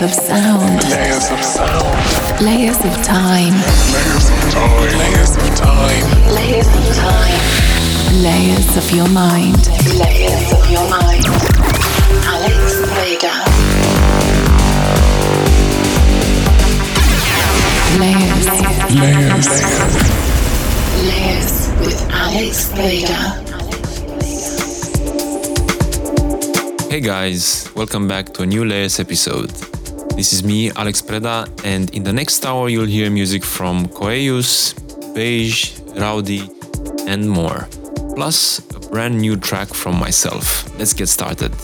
Layers of sound. Layers of sound. Layers of time. Layers of time. Layers of time. Layers of time. Layers of your mind. Layers of your mind. Alex Vega. Layers. Layers. Layers with Alex Vega. Hey guys, welcome back to a new Layers episode. This is me, Alex Preda, and in the next hour you'll hear music from Coeus, Beige, Rowdy, and more. Plus, a brand new track from myself. Let's get started.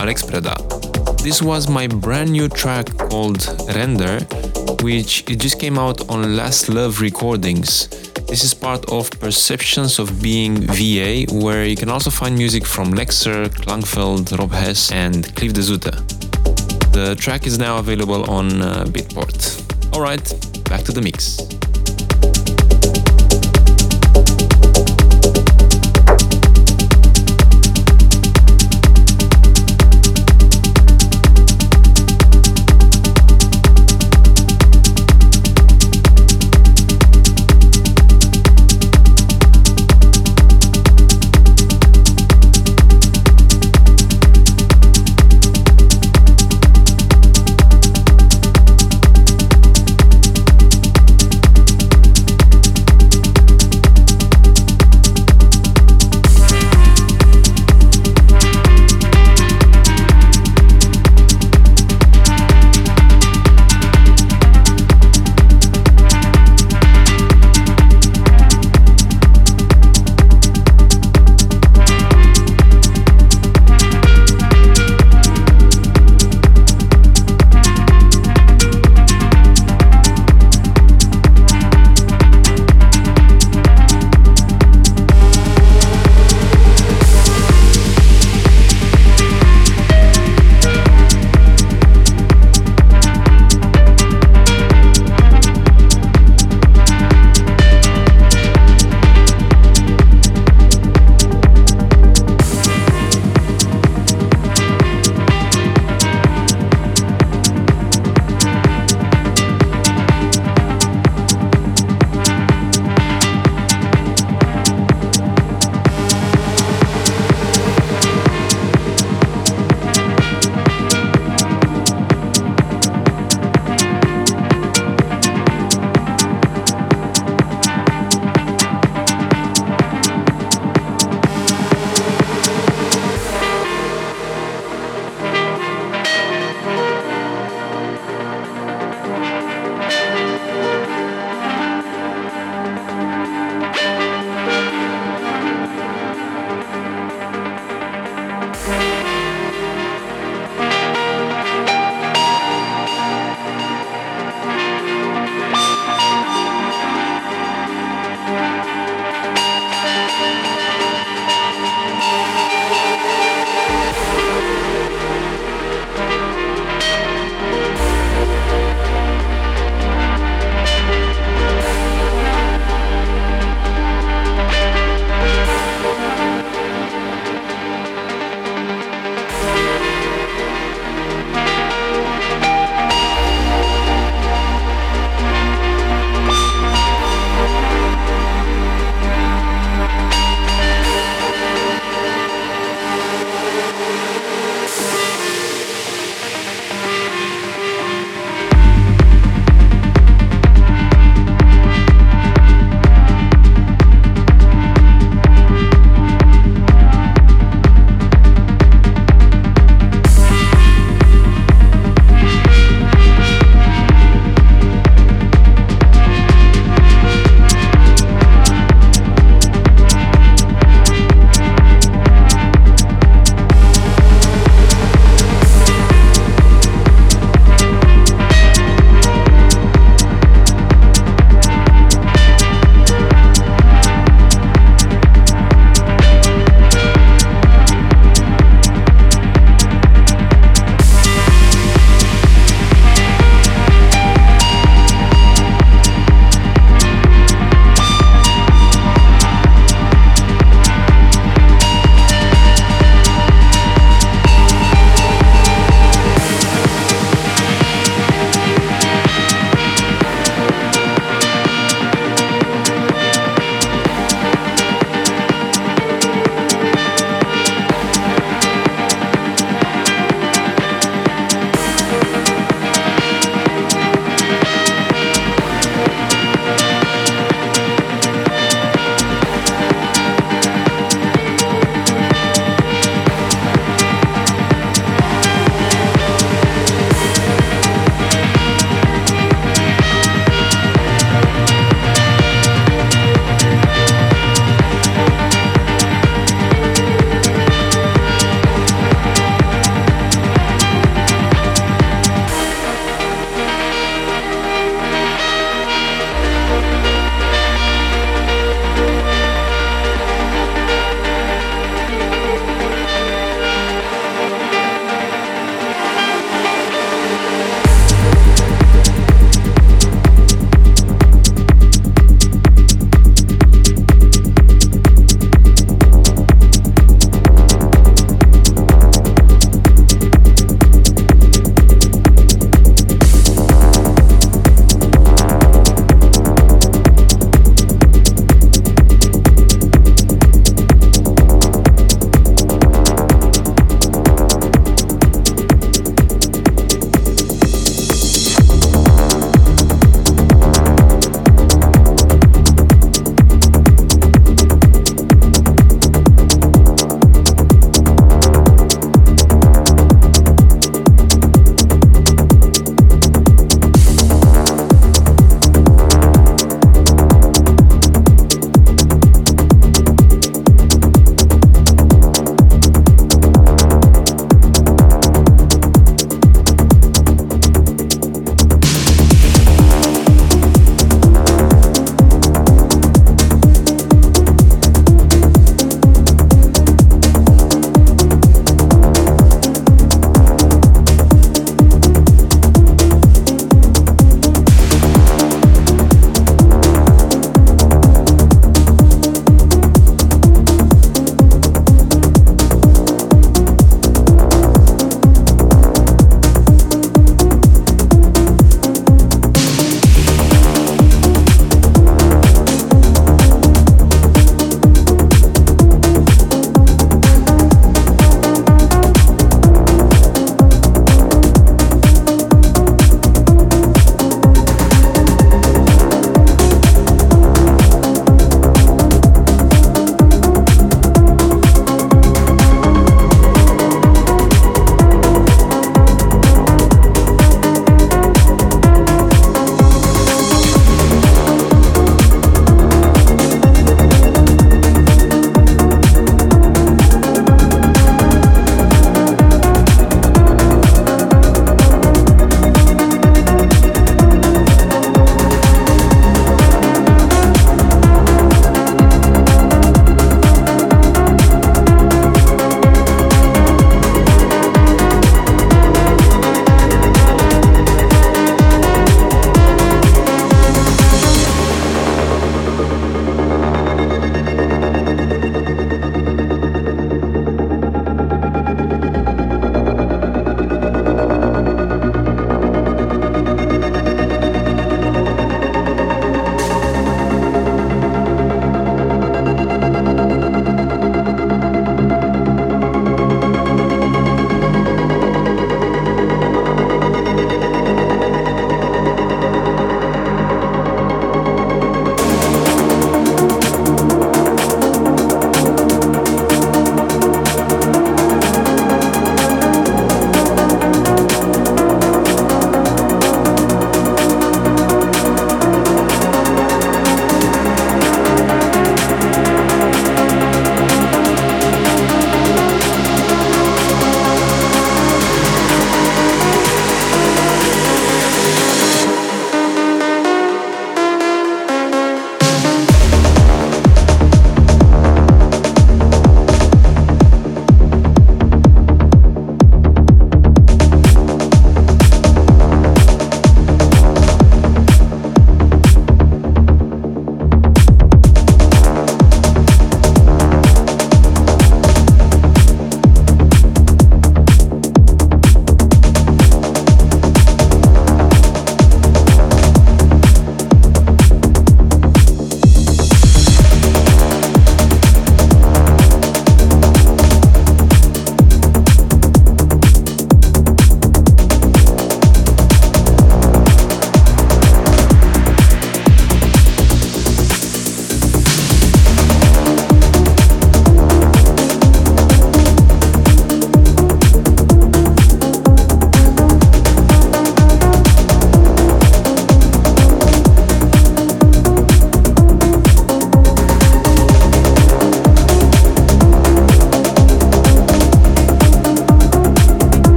Alex Preda. This was my brand new track called Render, which it just came out on Last Love Recordings. This is part of Perceptions of Being VA, where you can also find music from Lexer, Klangfeld, Rob Hess, and Cliff de Zoete. The track is now available on uh. Alright, back to the mix.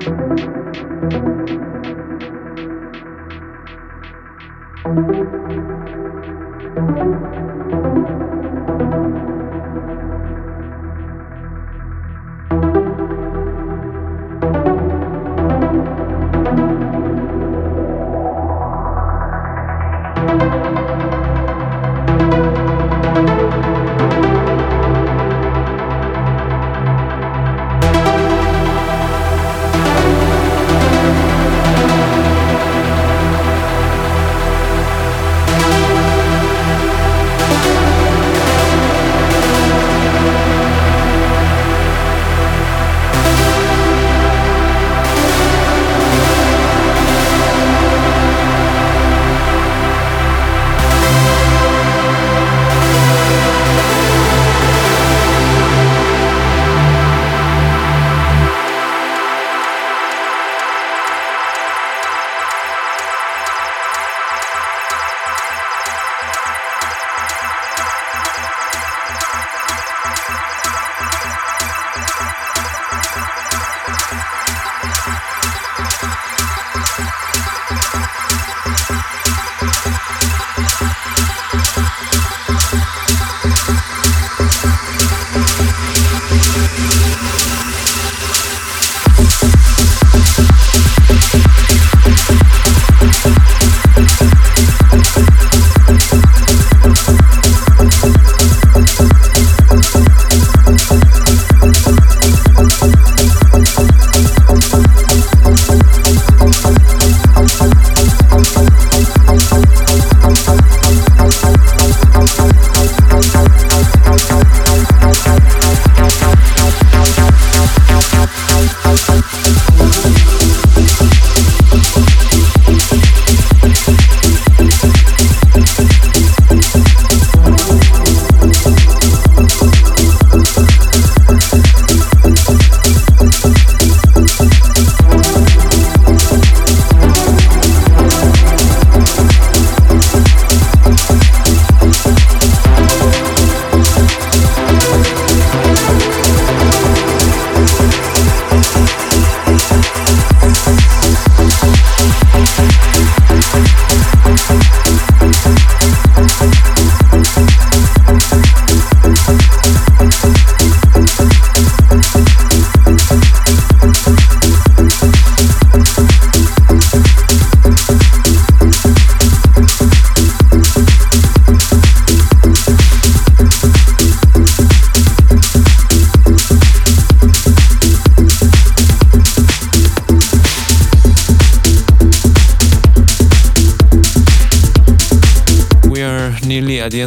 At the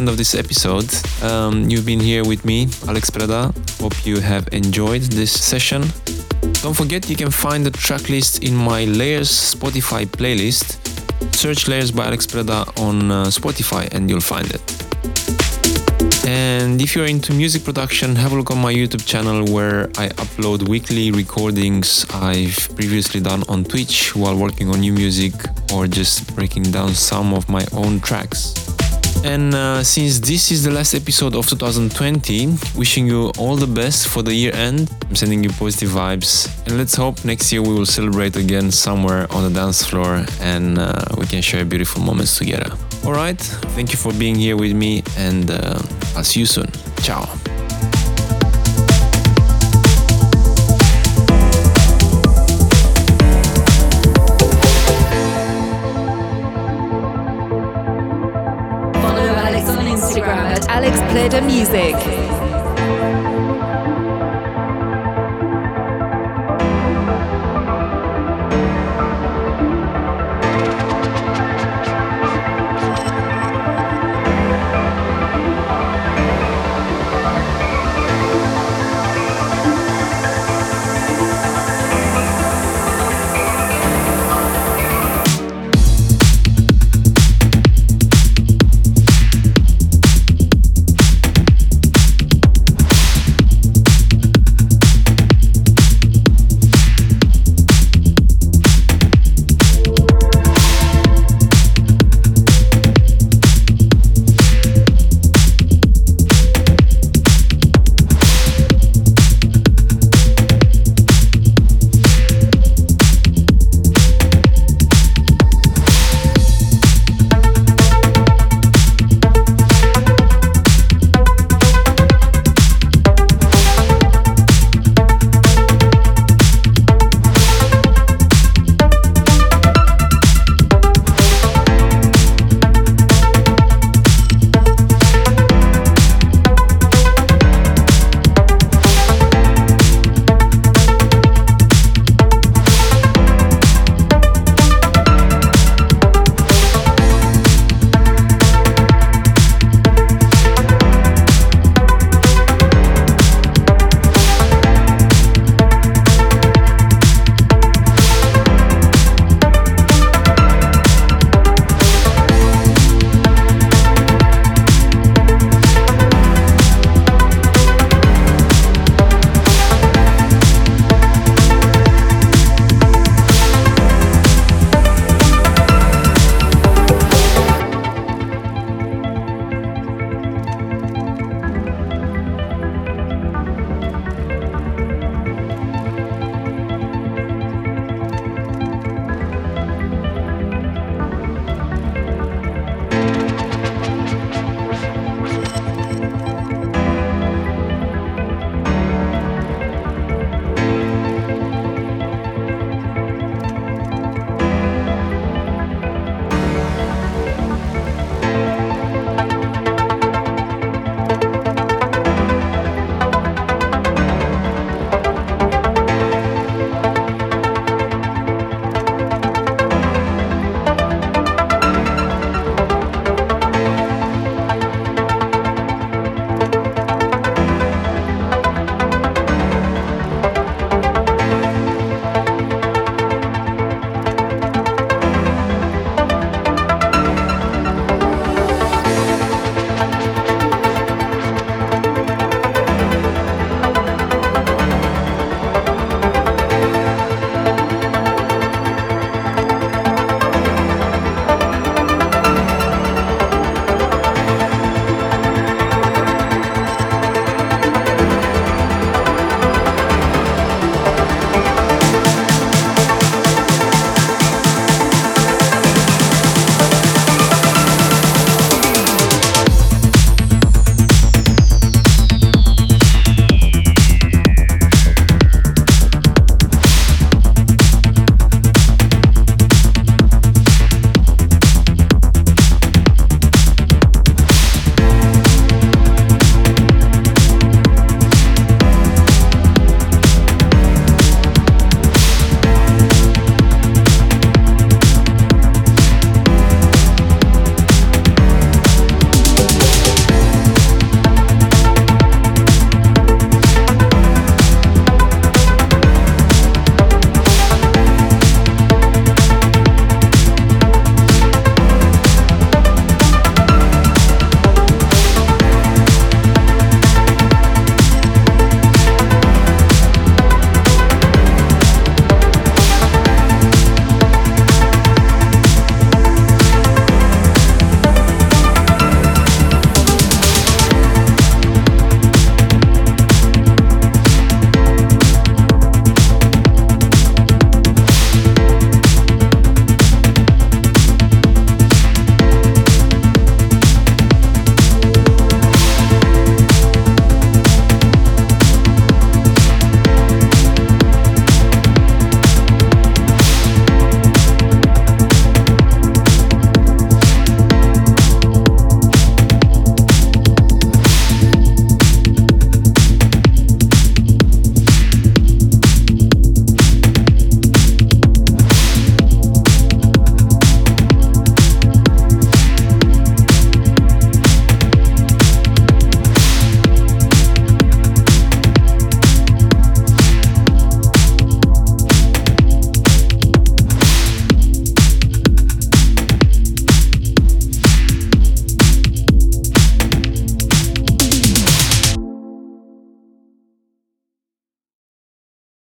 end of this episode. Um, you've been here with me, Alex Preda. Hope you have enjoyed this session. Don't forget you can find the tracklist in my Layers Spotify playlist. Search Layers by Alex Preda on uh, Spotify and you'll find it. And if you're into music production, have a look on my YouTube channel where I upload weekly recordings I've previously done on Twitch while working on new music or just breaking down some of my own tracks. And uh, since this is the last episode of 2020, wishing you all the best for the year end. I'm sending you positive vibes. And let's hope next year we will celebrate again somewhere on the dance floor and uh, we can share beautiful moments together. Alright, thank you for being here with me and uh, I'll see you soon. Ciao. Preda Music.